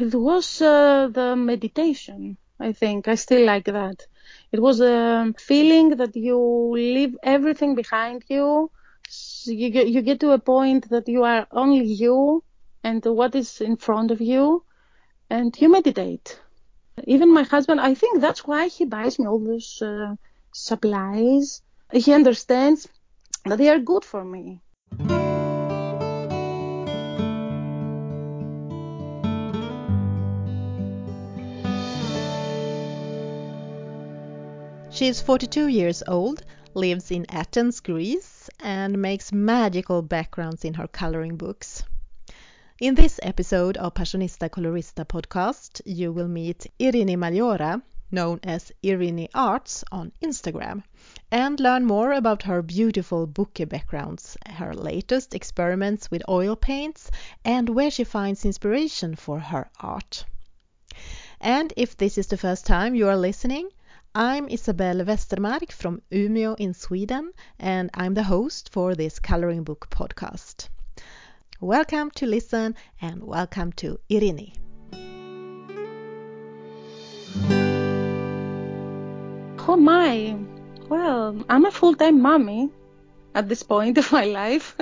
It was uh, the meditation, I think. I still like that. It was a feeling that you leave everything behind you. You get, you get to a point that you are only you and what is in front of you and you meditate. Even my husband, I think that's why he buys me all those uh, supplies. He understands that they are good for me. She is 42 years old, lives in Athens, Greece, and makes magical backgrounds in her coloring books. In this episode of Passionista Colorista podcast, you will meet Irini Maliora, known as Irini Arts on Instagram, and learn more about her beautiful bouquet backgrounds, her latest experiments with oil paints, and where she finds inspiration for her art. And if this is the first time you are listening, I'm Isabelle Westermark from Umeå in Sweden, and I'm the host for this coloring book podcast. Welcome to listen and welcome to Irini. Oh my! Well, I'm a full time mommy at this point of my life.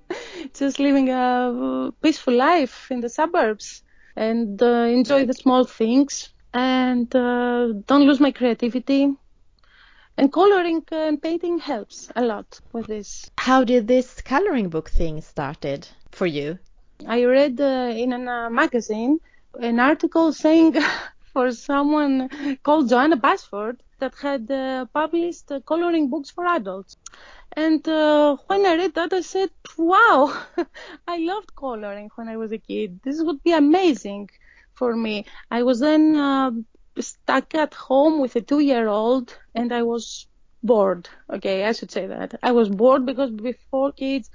Just living a peaceful life in the suburbs and uh, enjoy the small things and uh, don't lose my creativity. And coloring and painting helps a lot with this. How did this coloring book thing started for you? I read uh, in a uh, magazine an article saying for someone called Johanna Basford that had uh, published uh, coloring books for adults. And uh, when I read that, I said, wow, I loved coloring when I was a kid. This would be amazing for me. I was then uh, stuck at home with a two-year-old, and I was bored. Okay, I should say that. I was bored because before kids,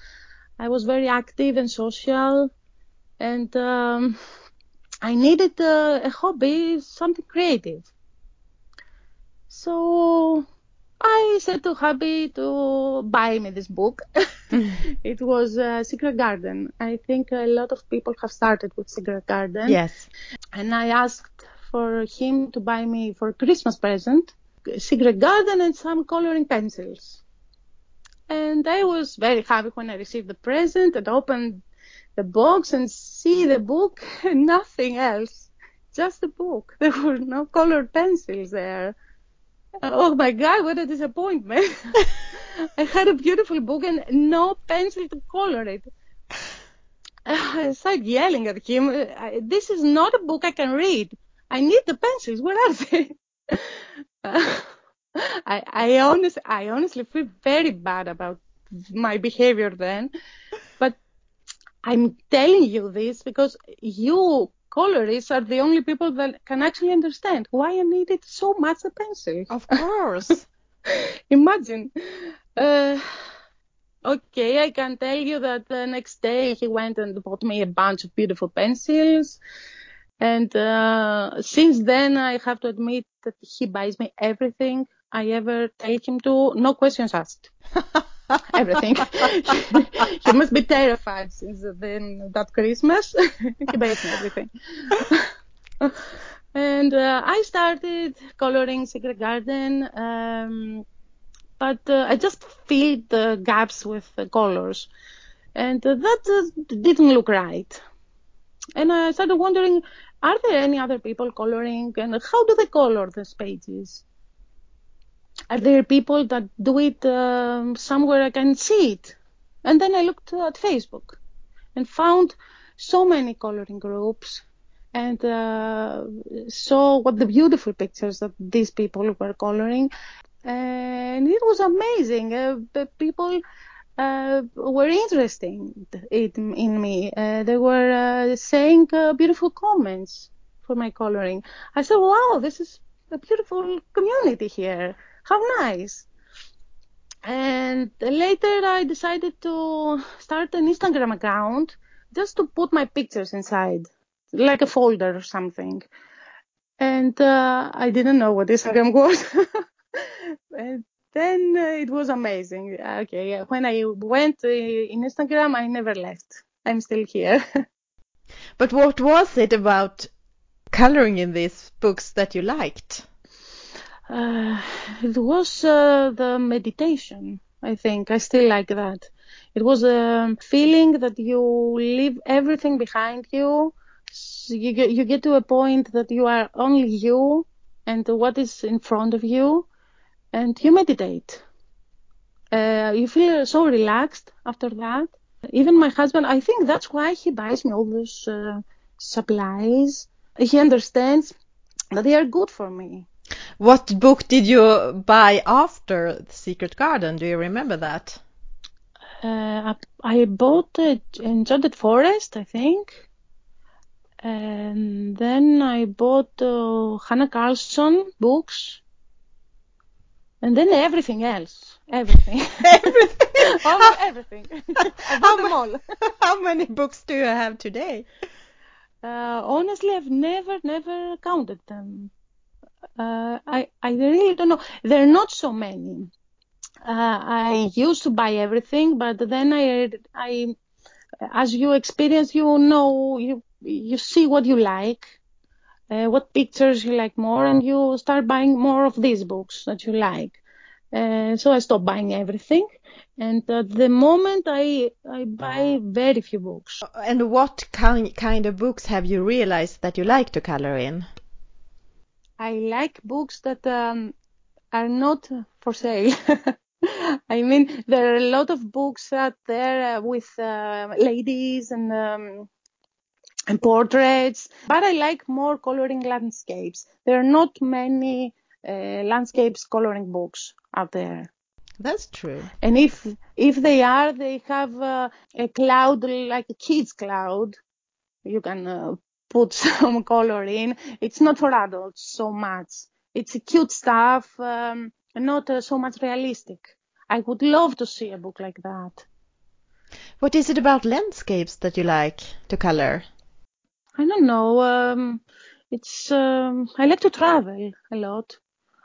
I was very active and social, and um, I needed uh, a hobby, something creative. So I said to hubby to buy me this book. it was uh, Secret Garden. I think a lot of people have started with Secret Garden. Yes. And I asked for him to buy me for Christmas present Secret Garden and some coloring pencils. And I was very happy when I received the present and opened the box and see the book and nothing else. Just the book. There were no colored pencils there. Oh my God, what a disappointment. I had a beautiful book and no pencil to color it. I started yelling at him. This is not a book I can read. I need the pencils. Where are they? I, I honestly, I honestly feel very bad about my behavior then, but I'm telling you this because you colorists are the only people that can actually understand why I needed so much a pencil. Of course. Imagine. Uh, okay, I can tell you that the next day he went and bought me a bunch of beautiful pencils. And uh, since then, I have to admit that he buys me everything I ever tell him to, no questions asked. everything. he must be terrified since then that Christmas. he buys me everything. and uh, I started coloring Secret Garden, um, but uh, I just filled the gaps with the colors, and uh, that didn't look right. And I started wondering, are there any other people coloring, and how do they color these pages? Are there people that do it um, somewhere I can see it? And then I looked at Facebook and found so many coloring groups and uh, saw what the beautiful pictures that these people were coloring. And it was amazing. Uh, people uh, were interested in, in me. Uh, they were uh, saying uh, beautiful comments for my coloring. I said, wow, this is a beautiful community here. How nice. And later I decided to start an Instagram account just to put my pictures inside, like a folder or something. And uh, I didn't know what Instagram was. and then uh, it was amazing. Okay, when I went uh, in Instagram, I never left. I'm still here. but what was it about coloring in these books that you liked? Uh, it was uh, the meditation. I think I still like that. It was a feeling that you leave everything behind you. So you get, you get to a point that you are only you and what is in front of you, and you meditate. Uh, you feel so relaxed after that. Even my husband, I think that's why he buys me all those uh, supplies. He understands that they are good for me. What book did you buy after The Secret Garden? Do you remember that? Uh, I bought uh, Enchanted Forest, I think. And then I bought uh, Hanna Karlzon books. And then everything else. Everything. Everything. Almost everything. I bought them all. How many books do you have today? Uh, honestly, I've never, never counted them. Uh, I, I really don't know. There are not so many. Uh, I used to buy everything, but then I, I, as you experience, you know, you, you see what you like, uh, what pictures you like more, and you start buying more of these books that you like. Uh, so I stopped buying everything, and at the moment I I buy very few books. And what kind kind of books have you realized that you like to color in? I like books that um, are not for sale. I mean, there are a lot of books out there uh, with uh, ladies and um, and portraits, but I like more coloring landscapes. There are not many uh, landscapes coloring books out there. That's true. And if if they are, they have uh, a cloud like a kid's cloud. You can uh, put some color in. It's not for adults so much. It's cute stuff, um, not uh, so much realistic. I would love to see a book like that. What is it about landscapes that you like to color? I don't know. Um, it's um, I like to travel a lot.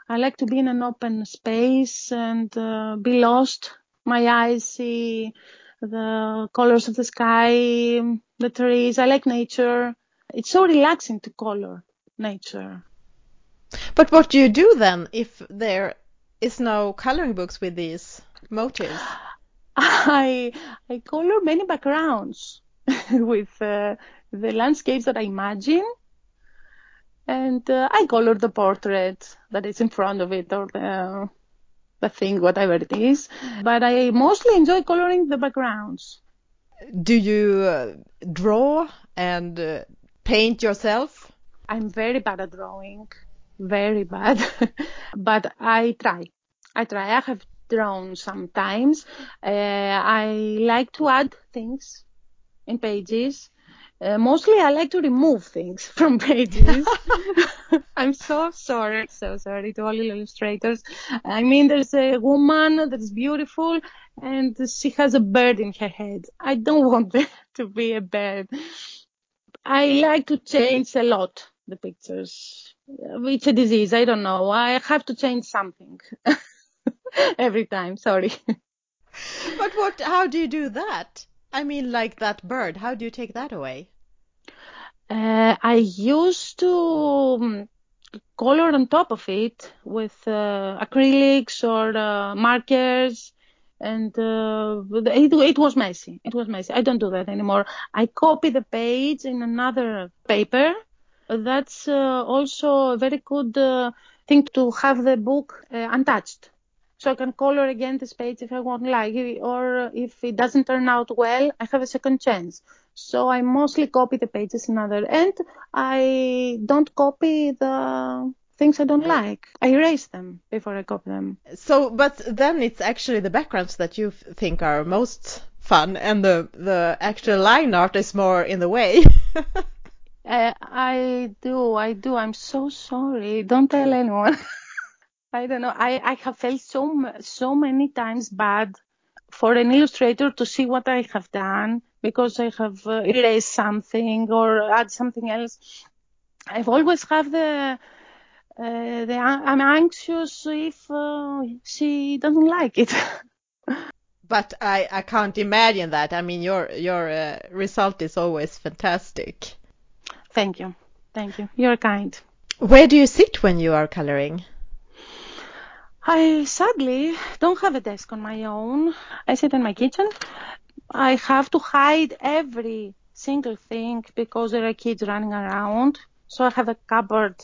I like to be in an open space and uh, be lost. My eyes see the colors of the sky, the trees. I like nature. It's so relaxing to color nature. But what do you do then if there is no coloring books with these motifs? I I color many backgrounds with uh, the landscapes that I imagine, and uh, I color the portrait that is in front of it or the the thing, whatever it is. But I mostly enjoy coloring the backgrounds. Do you uh, draw and uh, paint yourself? I'm very bad at drawing, very bad, but I try. I try. I have drawn sometimes. Uh, I like to add things in pages. Uh, mostly I like to remove things from pages. I'm so sorry, so sorry to all illustrators. I mean, there's a woman that's beautiful and she has a bird in her head. I don't want there to be a bird. I like to change a lot the pictures. It's a disease. I don't know. I have to change something every time. Sorry. But what? How do you do that? I mean, like that bird. How do you take that away? Uh, I used to um, color on top of it with uh, acrylics or uh, markers, and uh, it, it was messy. It was messy. I don't do that anymore. I copy the page in another paper. That's uh, also a very good uh, thing to have the book uh, untouched. So I can color again this page if I won't like or if it doesn't turn out well, I have a second chance. So I mostly copy the pages in other, and I don't copy the things I don't like. I erase them before I copy them. So, but then it's actually the backgrounds that you think are most fun, and the the actual line art is more in the way. Uh, I do, I do. I'm so sorry. Don't tell anyone. I don't know. I, I have felt so so many times bad for an illustrator to see what I have done because I have uh, erased something or add something else. I've always have the uh, the I'm anxious if uh, she doesn't like it. but I I can't imagine that. I mean, your your uh, result is always fantastic. Thank you. Thank you. You're kind. Where do you sit when you are coloring? I sadly don't have a desk on my own. I sit in my kitchen. I have to hide every single thing because there are kids running around. So I have a cupboard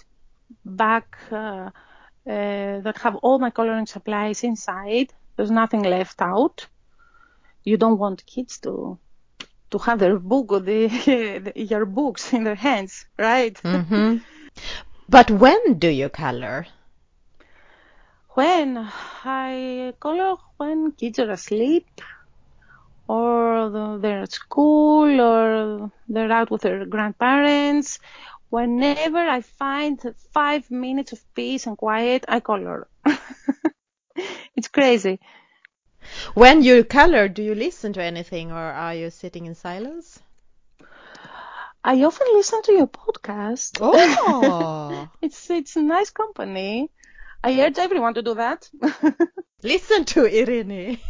back uh, uh, that have all my coloring supplies inside. There's nothing left out. You don't want kids to to have their book or the, your books in their hands, right? hmm But when do you color? When I color when kids are asleep, or the, they're at school, or they're out with their grandparents. Whenever I find five minutes of peace and quiet, I color. it's crazy. When you color, do you listen to anything or are you sitting in silence? I often listen to your podcast. Oh, It's it's a nice company. I urge everyone to do that. listen to Irini.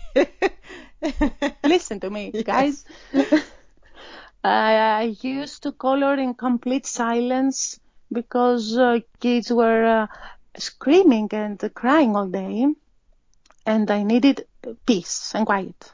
listen to me, guys. I, used to color in complete silence because uh, kids were uh, screaming and crying all day, and I needed peace and quiet.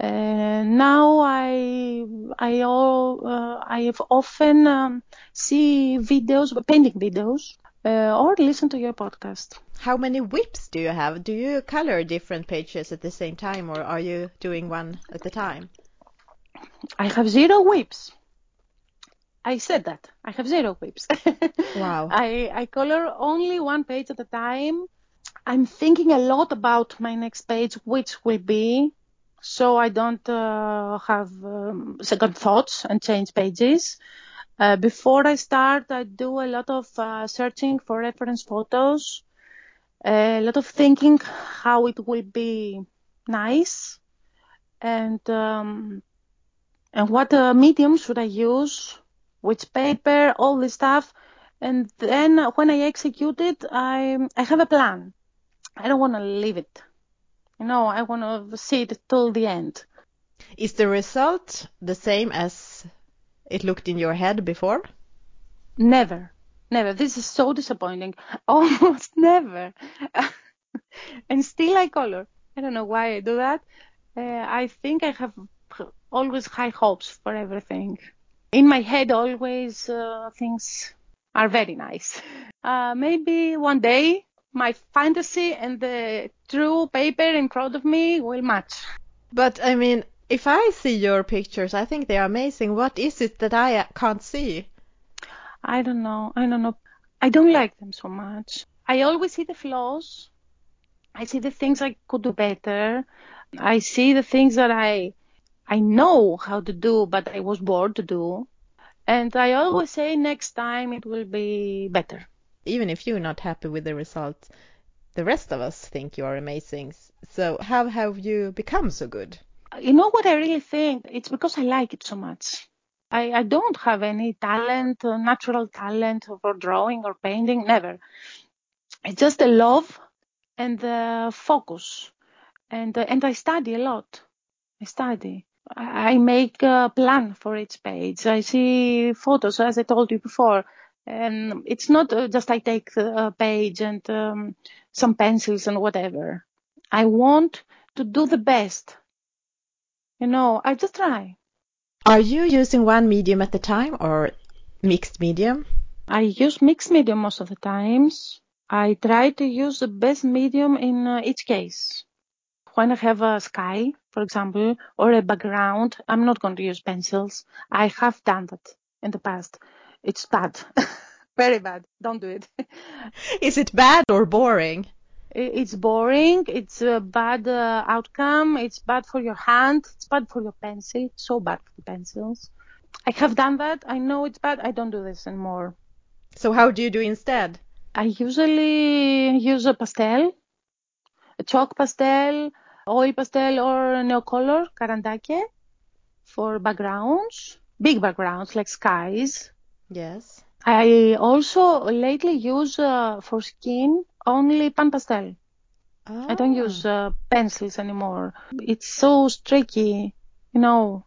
Now I I all uh, I have often um, see videos, painting videos, uh, or listen to your podcast. How many WIPs do you have? Do you color different pages at the same time or are you doing one at a time? I have zero WIPs. I said that. I have zero WIPs. Wow. I, I color only one page at a time. I'm thinking a lot about my next page, which will be, so I don't uh, have um, second thoughts and change pages. Uh, before I start, I do a lot of uh, searching for reference photos, a lot of thinking how it will be nice, and um, and what uh, medium should I use, which paper, all this stuff. And then when I execute it, I I have a plan. I don't want to leave it. You know, I want to see it till the end. Is the result the same as it looked in your head before? Never, never. This is so disappointing. Almost never. and still I color. I don't know why I do that. Uh, I think I have always high hopes for everything. In my head, always uh, things are very nice. Uh, maybe one day my fantasy and the true paper in front of me will match. But I mean, if I see your pictures, I think they are amazing. What is it that I uh, can't see? I don't know. I don't know. I don't like them so much. I always see the flaws. I see the things I could do better. I see the things that I I know how to do, but I was bored to do. And I always say next time it will be better. Even if you're not happy with the result, the rest of us think you are amazing. So how have you become so good? You know what I really think? It's because I like it so much. I, I don't have any talent, uh, natural talent for drawing or painting, never. It's just a love and the focus. And, uh, and I study a lot. I study. I make a plan for each page. I see photos, as I told you before. And it's not uh, just I take a page and um, some pencils and whatever. I want to do the best. You know, I just try. Are you using one medium at a time or mixed medium? I use mixed medium most of the times. I try to use the best medium in uh, each case. When I have a sky, for example, or a background, I'm not going to use pencils. I have done that in the past. It's bad. Very bad. Don't do it. Is it bad or boring? It's boring. It's a bad uh, outcome. It's bad for your hand. It's bad for your pencil. So bad for the pencils. I have done that. I know it's bad. I don't do this anymore. So how do you do instead? I usually use a pastel, a chalk pastel, oil pastel, or neocolor, Caran d'Ache, for backgrounds, big backgrounds like skies. Yes. I also lately use uh, for skin only pan pastel. I don't use uh, pencils anymore. It's so streaky, you know,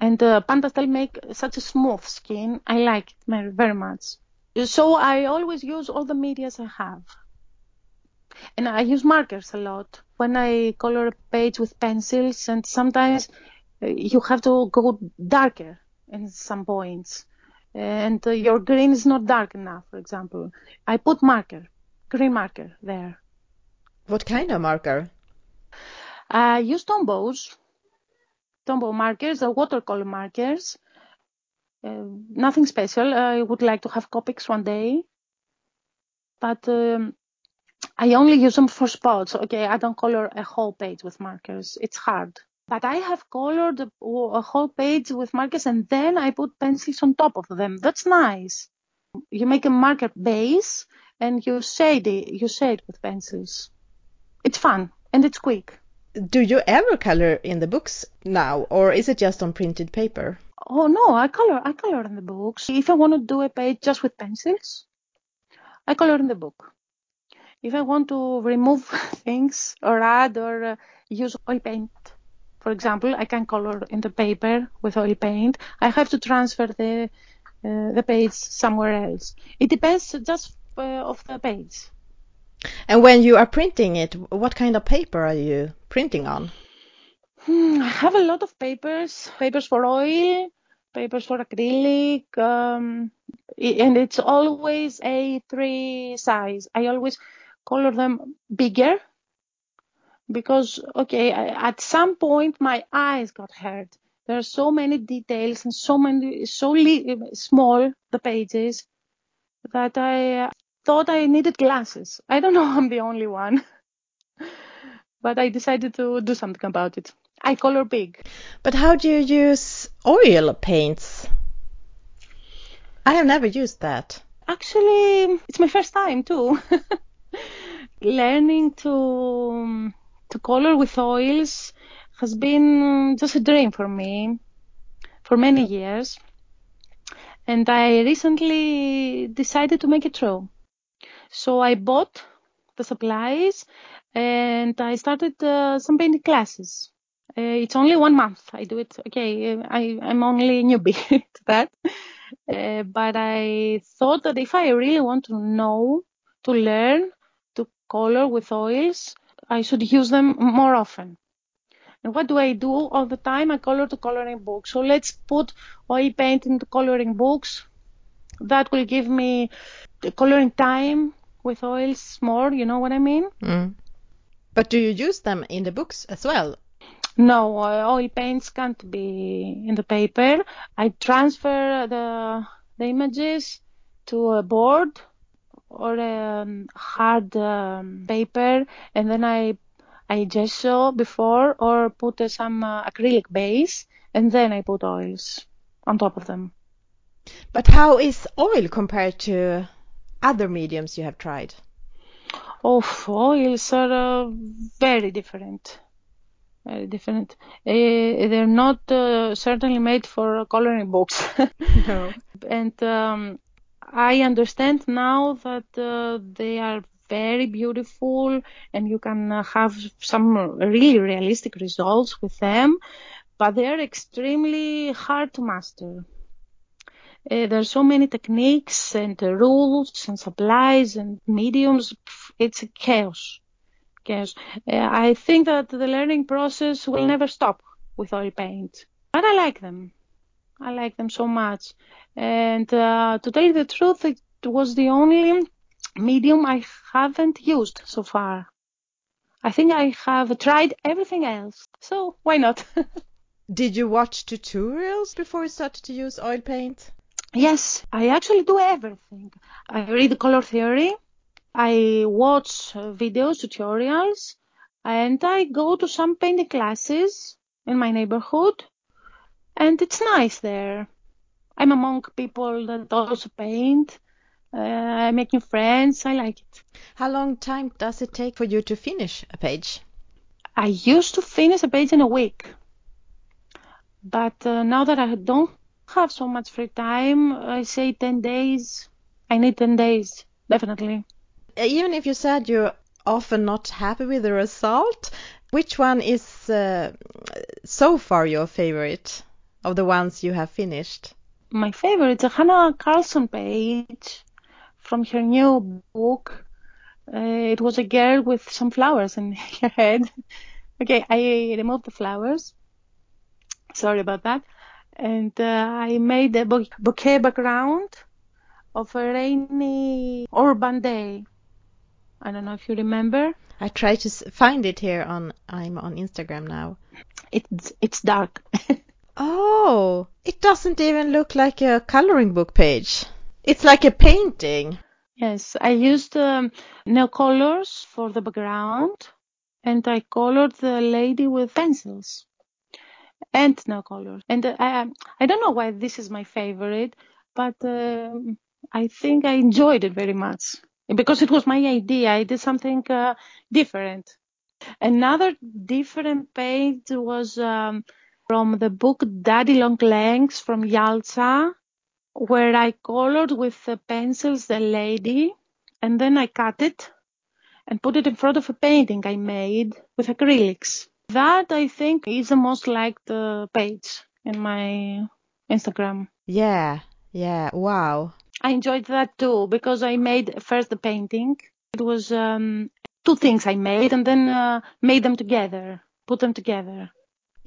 And uh, PanPastel make such a smooth skin. I like it very, very much. So I always use all the medias I have. And I use markers a lot. When I color a page with pencils and sometimes uh, you have to go darker in some points. And uh, your green is not dark enough, for example. I put marker, green marker there. What kind of marker? I use Tombows, Tombow markers, or watercolor markers. Uh, nothing special. I would like to have Copics one day, but um, I only use them for spots. Okay, I don't color a whole page with markers. It's hard. But I have colored a, whole page with markers and then I put pencils on top of them. That's nice. You make a marker base and you shade it, you shade with pencils. It's fun and it's quick. Do you ever color in the books now, or is it just on printed paper? Oh no, I color I color in the books. If I want to do a page just with pencils, I color in the book. If I want to remove things or add or uh, use oil paint, for example, I can color in the paper with oil paint. I have to transfer the uh, the page somewhere else. It depends just uh, of the page. And when you are printing it, what kind of paper are you printing on? Hmm, I have a lot of papers, papers for oil, papers for acrylic, um, and it's always A3 size. I always color them bigger because, okay, at some point my eyes got hurt. There are so many details and so many, so small the pages that I uh, thought I needed glasses. I don't know I'm the only one, but I decided to do something about it. I color big. But how do you use oil paints? I have never used that. Actually, it's my first time too. Learning to to color with oils has been just a dream for me for many years. And I recently decided to make it true. So I bought the supplies and I started uh, some painting classes. Uh, it's only one month. I do it. Okay, I, I'm only newbie to that. Uh, but I thought that if I really want to know, to learn, color with oils, I should use them more often. And what do I do all the time? I color the coloring book. So let's put oil paint into coloring books. That will give me the coloring time with oils more. You know what I mean? Mm. But do you use them in the books as well? No, uh, oil paints can't be in the paper. I transfer the the images to a board or a um, hard um, paper, and then I I gesso before or put uh, some uh, acrylic base, and then I put oils on top of them. But how is oil compared to other mediums you have tried? Oh, oils are uh, very different. Very different. Uh, they're not uh, certainly made for coloring books. no. And um, I understand now that uh, they are very beautiful and you can uh, have some really realistic results with them, but they are extremely hard to master. Uh, there are so many techniques and uh, rules and supplies and mediums. It's a chaos. Chaos. Uh, I think that the learning process will never stop with oil paint, but I like them. I like them so much. And uh, to tell you the truth, it was the only medium I haven't used so far. I think I have tried everything else. So why not? Did you watch tutorials before you started to use oil paint? Yes, I actually do everything. I read color theory, I watch videos, tutorials, and I go to some painting classes in my neighborhood and it's nice there. I'm among people that also paint. Uh, I make new friends. I like it. How long time does it take for you to finish a page? I used to finish a page in a week, but uh, now that I don't have so much free time, I say 10 days. I need 10 days, definitely. Even if you said you're often not happy with the result, which one is uh, so far your favorite? Of the ones you have finished? My favorite is a Hanna Karlzon page from her new book. Uh, it was a girl with some flowers in her head. okay, I removed the flowers. Sorry about that. And uh, I made a bouquet background of a rainy urban day. I don't know if you remember. I try to find it here on I'm on Instagram now. It's it's dark. oh, it doesn't even look like a coloring book page. It's like a painting. Yes, I used um, Neocolors for the background and I colored the lady with pencils and Neocolors. And uh, I, I don't know why this is my favorite, but uh, I think I enjoyed it very much because it was my idea. I did something uh, different. Another different page was um, from the book Daddy Long Legs from Yalta, where I colored with the pencils the lady, and then I cut it and put it in front of a painting I made with acrylics. That I think is the most liked uh, page in my Instagram. Yeah, yeah, wow. I enjoyed that too because I made first the painting. It was um, two things I made and then uh, made them together, put them together.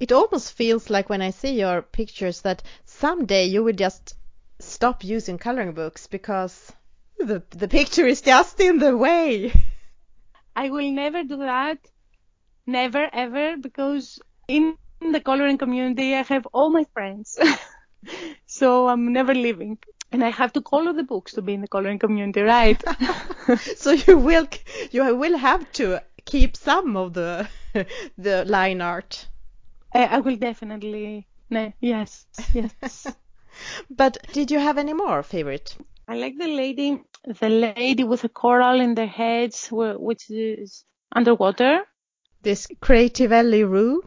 It almost feels like when I see your pictures that someday you will just stop using coloring books because the the picture is just in the way. I will never do that. Never ever because in the coloring community I have all my friends. so I'm never leaving and I have to color the books to be in the coloring community, right? so you will you will have to keep some of the the line art. I, I will definitely. No, yes, yes. but did you have any more favorite? I like the lady, the lady with a coral in their heads, which is underwater. This Creatively Rue.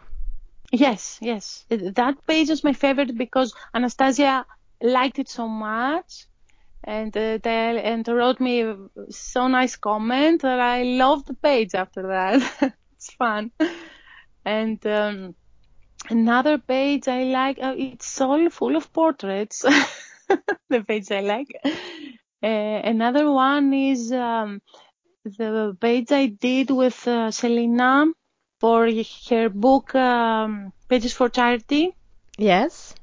Yes, yes. That page is my favorite because Anastasia liked it so much and uh, they, and wrote me so nice comment that I loved the page after that. it's fun. And um, another page I like, uh, it's all full of portraits. the page I like. Uh, another one is um, the page I did with uh, Selena for her book um, Pages for Charity. Yes.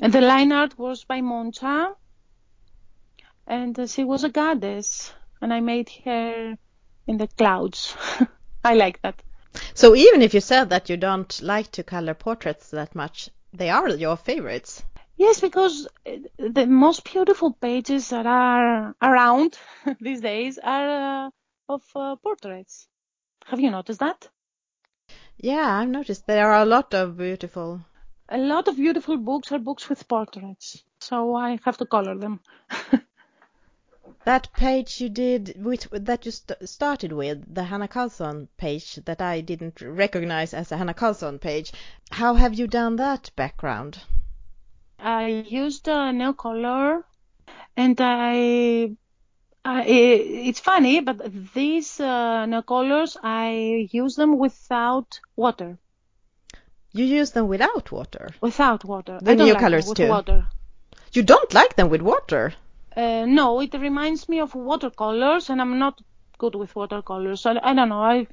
And the line art was by Moncha. And uh, she was a goddess. And I made her in the clouds. I like that. So even if you said that you don't like to color portraits that much, they are your favorites. Yes, because uh, the most beautiful pages that are around these days are uh, of uh, portraits. Have you noticed that? Yeah, I've noticed there are a lot of beautiful a lot of beautiful books are books with portraits, so I have to color them. that page you did, which, that you st started with, the Hanna Karlzon page that I didn't recognize as a Hanna Karlzon page, how have you done that background? I used a nail color and I uh, it, it's funny, but these uh, nail colors I use them without water. You use them without water? Without water. The I don't new like colors with too? water. You don't like them with water? Uh, no, it reminds me of watercolors, and I'm not good with watercolors. I, I don't know. I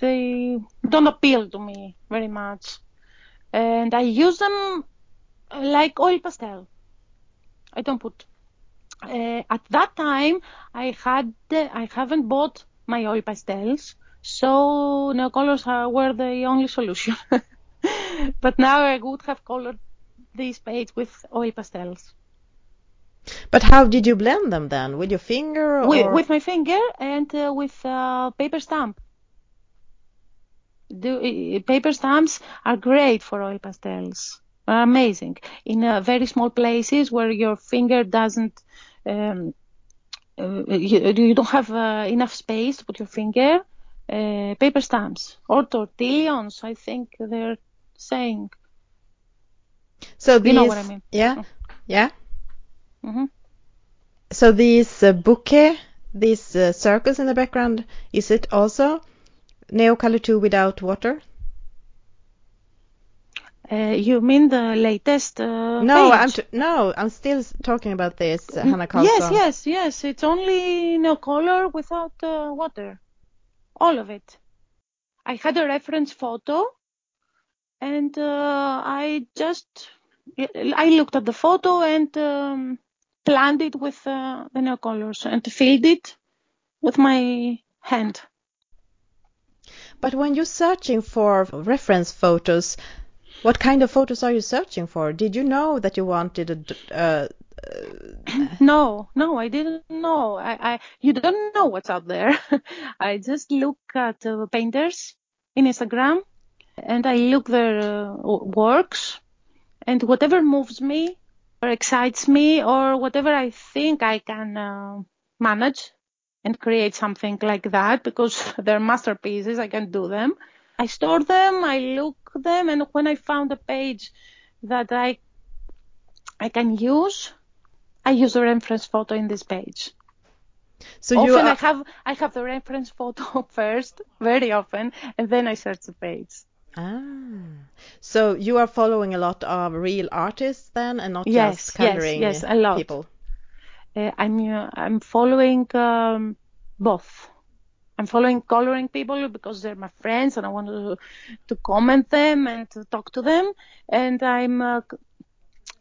they don't appeal to me very much, and I use them like oil pastel. I don't put. Uh, at that time, I had I haven't bought my oil pastels, so Neocolors were the only solution. but now I would have colored this page with oil pastels. But how did you blend them then? With your finger? Or? With, with my finger and uh, with uh, paper stamp. The, uh, paper stamps are great for oil pastels. Are amazing. In uh, very small places where your finger doesn't, um, uh, you, you, don't have uh, enough space to put your finger, uh, paper stamps or tortillons, I think they're saying. So these, you know what I mean? Yeah, oh. yeah. Mm-hmm. So these uh, bouquet, these uh, circles in the background, is it also Neo Color 2 without water? Uh, you mean the latest uh, No, page? I'm t- no, I'm still talking about this, uh, Hanna Karlzon. Yes, yes, yes. It's only Neocolor without uh, water. All of it. I had a reference photo and uh, I just I looked at the photo and um, planned it with uh, the Neocolors and filled it with my hand. But when you're searching for reference photos, what kind of photos are you searching for? Did you know that you wanted a d- uh, No, no, I didn't know. I, I you don't know what's out there. I just look at uh, painters in Instagram and I look their uh, works and whatever moves me excites me or whatever I think I can uh, manage and create something like that because they're masterpieces. I can do them. I store them, I look them, and when I found a page that I I can use, I use the reference photo in this page. so you often I have I have the reference photo first, very often, and then I search the page. Ah, so you are following a lot of real artists then, and not Yes, just yes, coloring yes, a lot. people. Uh, I'm uh, I'm following um, both. I'm following coloring people because they're my friends and I want to to comment them and to talk to them. And I'm uh,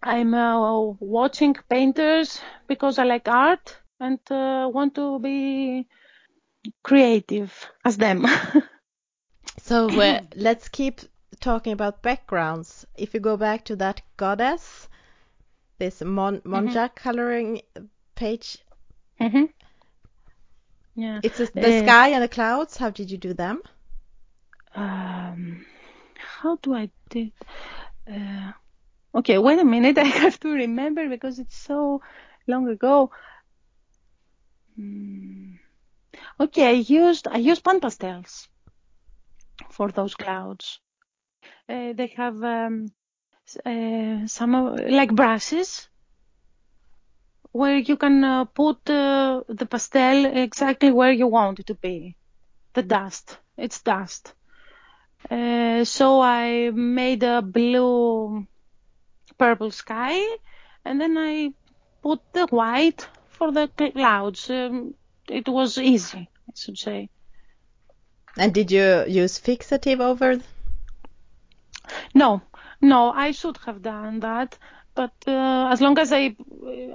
I'm uh, watching painters because I like art and uh, want to be creative as them. So uh, let's keep talking about backgrounds. If you go back to that goddess, this Mon- Monja coloring page, hmm Yeah. it's a, the Uh, sky and the clouds. How did you do them? Um, how do I do? Uh, okay, wait a minute. I have to remember because it's so long ago. Hmm. Okay, I used I used pan pastels for those clouds. Uh, they have um, uh, some like brushes where you can uh, put uh, the pastel exactly where you want it to be. The dust, it's dust. Uh, so I made a blue purple sky and then I put the white for the clouds. Um, it was easy, I should say. And did you use fixative over? No, no, I should have done that, but uh, as long as I,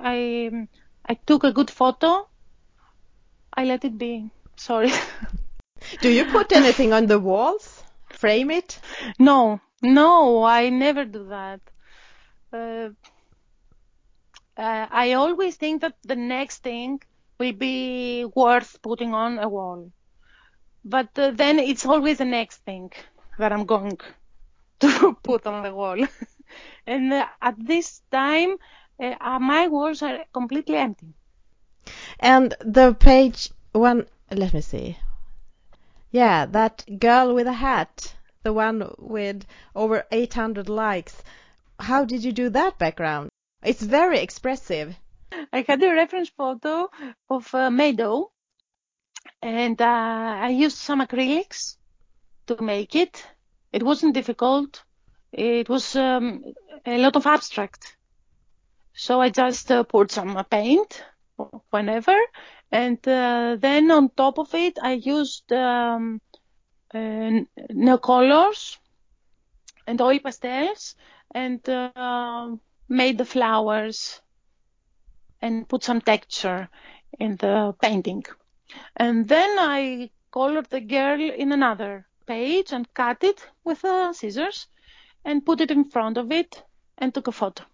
I, I took a good photo, I let it be. Sorry. Do you put anything on the walls? Frame it? no, no, I never do that. Uh, uh, I always think that the next thing will be worth putting on a wall. But uh, then it's always the next thing that I'm going to put on the wall. and uh, at this time, uh, uh, my walls are completely empty. And the page one, let me see. Yeah, that girl with a hat, the one with over 800 likes. How did you do that background? It's very expressive. I had a reference photo of a meadow and uh, I used some acrylics to make it. It wasn't difficult. It was um, a lot of abstract. So I just uh, poured some paint whenever, and uh, then on top of it, I used um, uh, colors and oil pastels, and uh, made the flowers and put some texture in the painting. And then I colored the girl in another page and cut it with uh, scissors and put it in front of it and took a photo.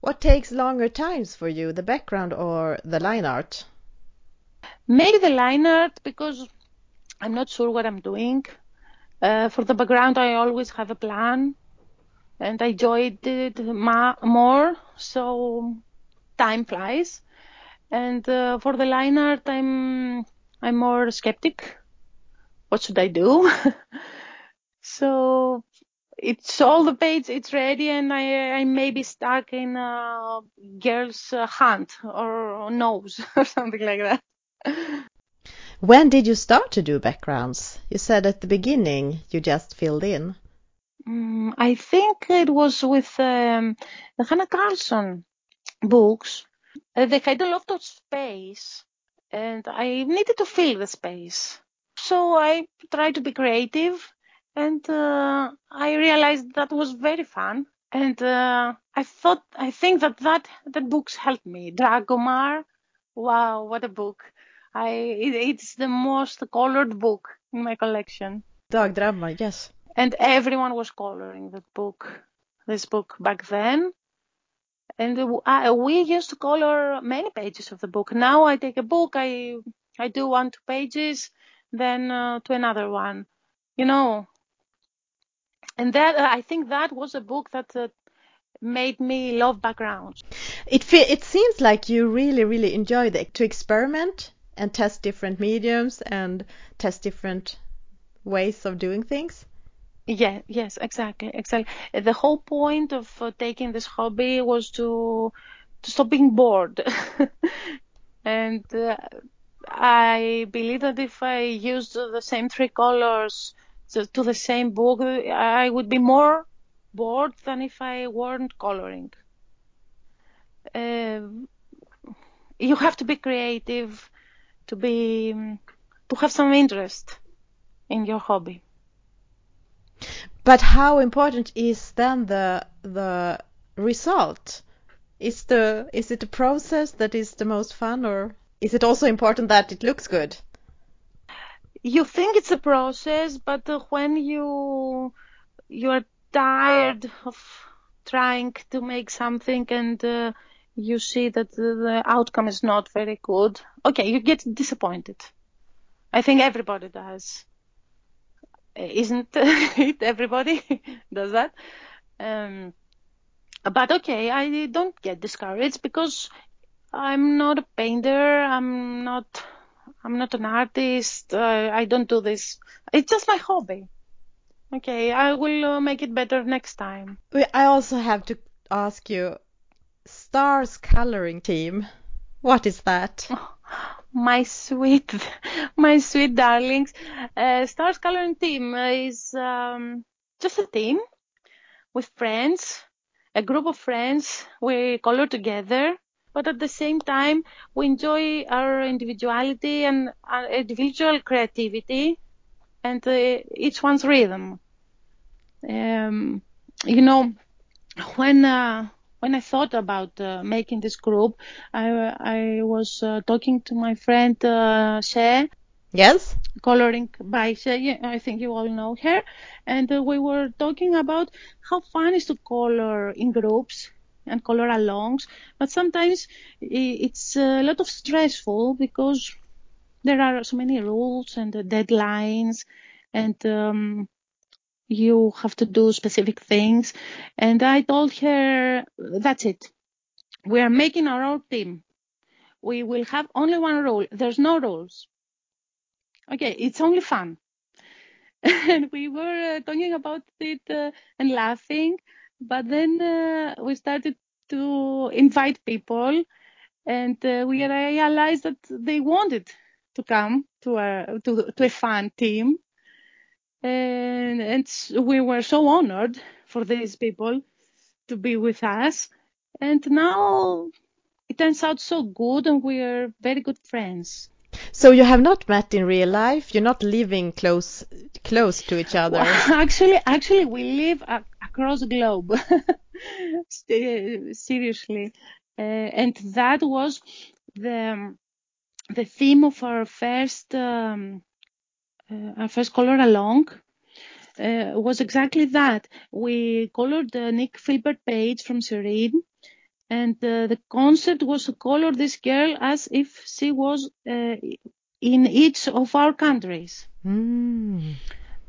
What takes longer times for you, the background or the line art? Maybe the line art because I'm not sure what I'm doing. Uh, for the background, I always have a plan and I enjoyed it ma- more, so time flies. And uh, for the line art, I'm I'm more skeptic. What should I do? so it's all the page, it's ready, and I I may be stuck in a girl's hand or nose or something like that. When did you start to do backgrounds? You said at the beginning you just filled in. Mm, I think it was with um, the Hanna Karlzon books. Uh, they had a lot of space, and I needed to fill the space. So I tried to be creative, and uh, I realized that was very fun. And uh, I thought, I think that that that books helped me. Dagdrömmar, wow, what a book! I it, it's the most colored book in my collection. Dagdrömmar, yes. And everyone was coloring that book, this book back then. And uh, we used to color many pages of the book. Now I take a book, I I do one two pages, then uh, to another one, you know. And that uh, I think that was a book that uh, made me love backgrounds. It it seems like you really really enjoy the, to experiment and test different mediums and test different ways of doing things. Yeah, yes, exactly, exactly. The whole point of uh, taking this hobby was to to stop being bored. and uh, I believe that if I used the same three colors to, to the same book, I would be more bored than if I weren't coloring. Uh, you have to be creative to be to have some interest in your hobby. But how important is then the the result? Is the is it the process that is the most fun, or is it also important that it looks good? You think it's a process, but when you you are tired of trying to make something and uh, you see that the outcome is not very good, okay, you get disappointed. I think everybody does. Isn't it? Everybody does that. Um, but okay, I don't get discouraged because I'm not a painter. I'm not. I'm not an artist. Uh, I don't do this. It's just my hobby. Okay, I will uh, make it better next time. I also have to ask you, Stars coloring team. What is that? my sweet, my sweet darlings. Uh, Stars coloring team is um, just a team with friends, a group of friends. We color together, but at the same time, we enjoy our individuality and our individual creativity and uh, each one's rhythm. Um, you know, when uh, when I thought about uh, making this group, I I was uh, talking to my friend uh, She. Yes. Coloring by She. I think you all know her, and uh, we were talking about how fun is to color in groups and color alongs, but sometimes it's a lot of stressful because there are so many rules and deadlines and um, you have to do specific things. And I told her, that's it. We are making our own team. We will have only one rule. There's no rules. Okay, it's only fun. and we were uh, talking about it uh, and laughing, but then uh, we started to invite people, and uh, we realized that they wanted to come to a to, to a fun team, and, and we were so honored for these people to be with us. And now it turns out so good, and we are very good friends. So you have not met in real life. You're not living close close to each other. Well, actually, actually, we live across the globe. Seriously, uh, and that was the the theme of our first um, our first color along. Uh, was exactly that. We colored the Nick Filbert page from Serene, and uh, the concept was to color this girl as if she was uh, in each of our countries. Mm.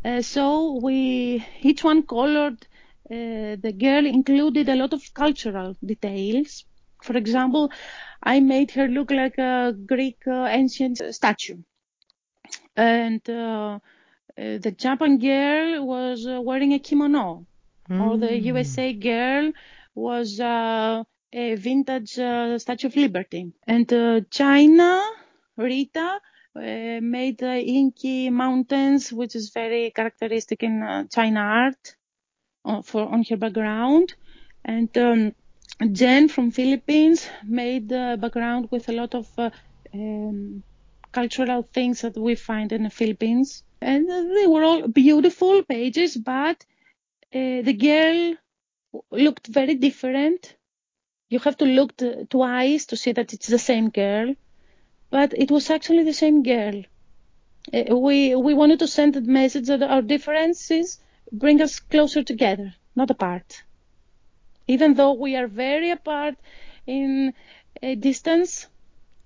Uh, so we each one colored uh, the girl included a lot of cultural details. For example, I made her look like a Greek uh, ancient statue, and uh, uh, the Japan girl was uh, wearing a kimono, mm. or the USA girl was a vintage Statue of Liberty, and China Rita uh, made the Inky Mountains, which is very characteristic in uh, China art. uh, for on her background, and um, Jen from Philippines made the background with a lot of uh, um, cultural things that we find in the Philippines, and they were all beautiful pages, but uh, the girl looked very different. You have to look t- twice to see that it's the same girl, but it was actually the same girl. Uh, we we wanted to send the message that our differences bring us closer together, not apart. Even though we are very apart in a distance,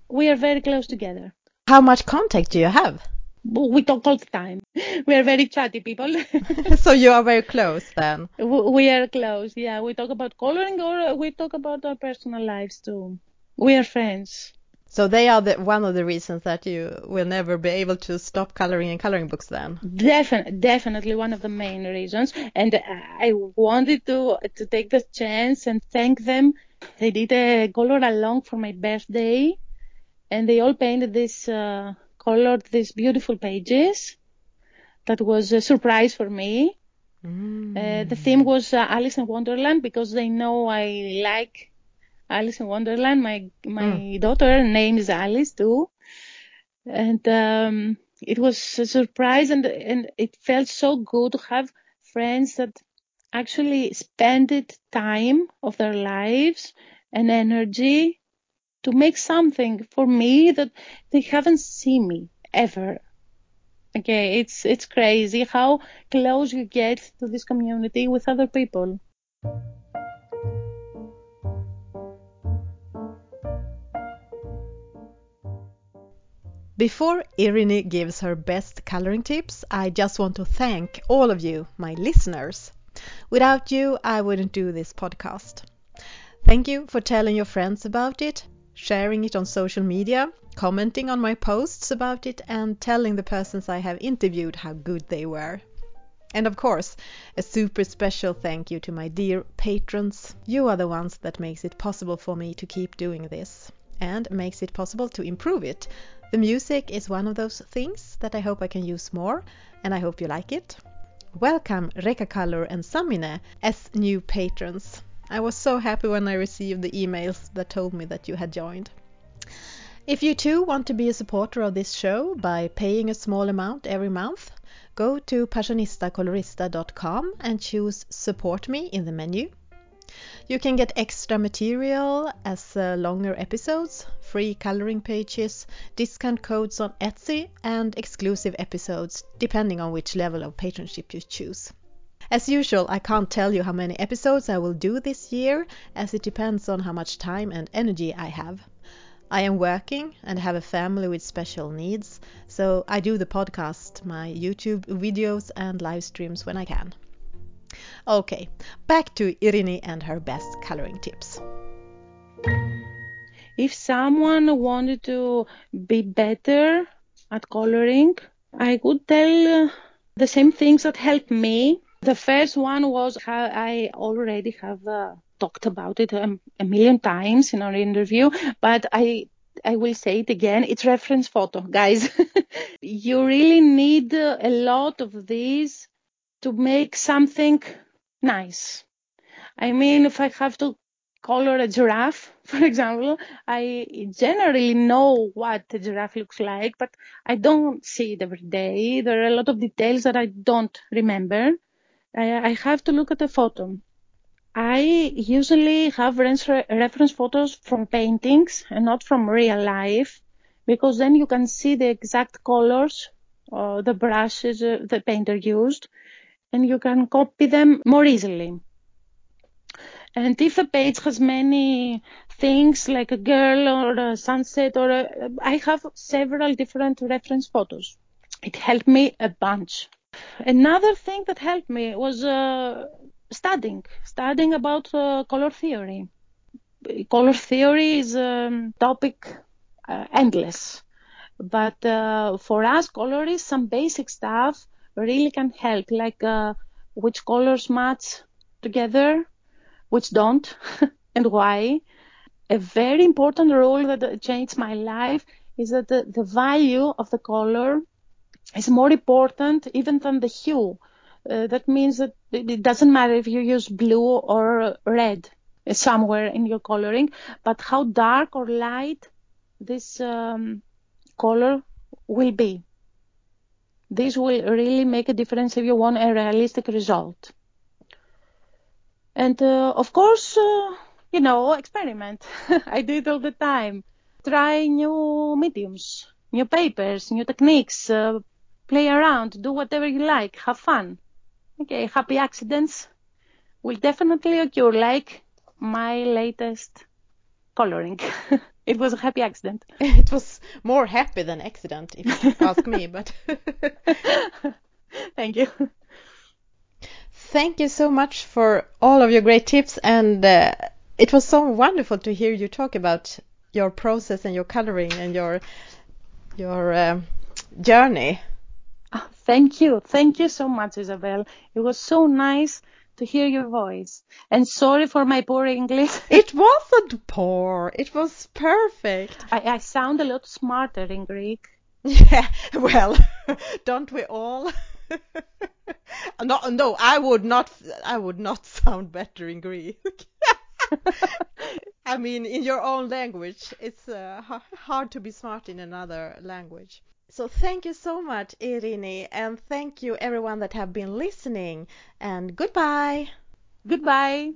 we are very close together. How much contact do you have? We talk all the time. We are very chatty people. so you are very close then. we are close, yeah. We talk about coloring or uh, we talk about our personal lives too. We are friends. So they are the, one of the reasons that you will never be able to stop coloring in coloring books then. Definitely, definitely one of the main reasons. And uh, I wanted to to take the chance and thank them. They did a color along for my birthday, and they all painted this, uh, colored these beautiful pages. That was a surprise for me. Mm. Uh, the theme was uh, Alice in Wonderland because they know I like Alice in Wonderland. My my Mm. daughter name is Alice too, and um, it was a surprise, and and it felt so good to have friends that actually spended time of their lives and energy to make something for me that they haven't seen me ever. Okay, it's it's crazy how close you get to this community with other people. Before Irini gives her best coloring tips, I just want to thank all of you, my listeners. Without you, I wouldn't do this podcast. Thank you for telling your friends about it, sharing it on social media, commenting on my posts about it, and telling the persons I have interviewed how good they were. And of course, a super special thank you to my dear patrons. You are the ones that makes it possible for me to keep doing this and makes it possible to improve it. The music is one of those things that I hope I can use more, and I hope you like it. Welcome Reka Color and Samine as new patrons. I was so happy when I received the emails that told me that you had joined. If you too want to be a supporter of this show by paying a small amount every month, go to passionistacolorista.com and choose Support Me in the menu. You can get extra material as uh, longer episodes, free coloring pages, discount codes on Etsy, and exclusive episodes depending on which level of patronship you choose. As usual, I can't tell you how many episodes I will do this year as it depends on how much time and energy I have. I am working and have a family with special needs, so I do the podcast, my YouTube videos, and live streams when I can. Okay, back to Irini and her best coloring tips. If someone wanted to be better at coloring, I would tell uh, the same things that helped me. The first one was how I already have uh, talked about it um, a million times in our interview, but I I will say it again. It's reference photo, guys. you really need a lot of these to make something nice. I mean, if I have to color a giraffe, for example, I generally know what a giraffe looks like, but I don't see it every day. There are a lot of details that I don't remember. I, have to look at the photo. I usually have reference photos from paintings and not from real life because then you can see the exact colors or the brushes uh, the painter used and you can copy them more easily. And if a page has many things like a girl or a sunset or a, I have several different reference photos. It helped me a bunch. Another thing that helped me was uh, studying, studying about uh, color theory. Color theory is a topic uh, endless, but uh, for us colorists, some basic stuff really can help, like uh, which colors match together, which don't, and why. A very important rule that changed my life is that the, the value of the color is more important even than the hue. Uh, that means that it doesn't matter if you use blue or red somewhere in your coloring, but how dark or light this um, color will be. This will really make a difference if you want a realistic result. And uh, of course, uh, you know, experiment. I do it all the time. Try new mediums, new papers, new techniques, uh, play around, do whatever you like, have fun. Okay, happy accidents will definitely occur, like my latest coloring. it was a happy accident. It was more happy than accident, if you ask me, but. Thank you. Thank you so much for all of your great tips, and uh, it was so wonderful to hear you talk about your process and your coloring and your your uh, journey. Oh, thank you, thank you so much, Isabel. It was so nice to hear your voice. And sorry for my poor English. it wasn't poor. It was perfect. I, I sound a lot smarter in Greek. Yeah, well, don't we all? no, no, I would not. I would not sound better in Greek. I mean, in your own language, it's uh, hard to be smart in another language. So thank you so much, Irini, and thank you everyone that have been listening. And goodbye. Goodbye.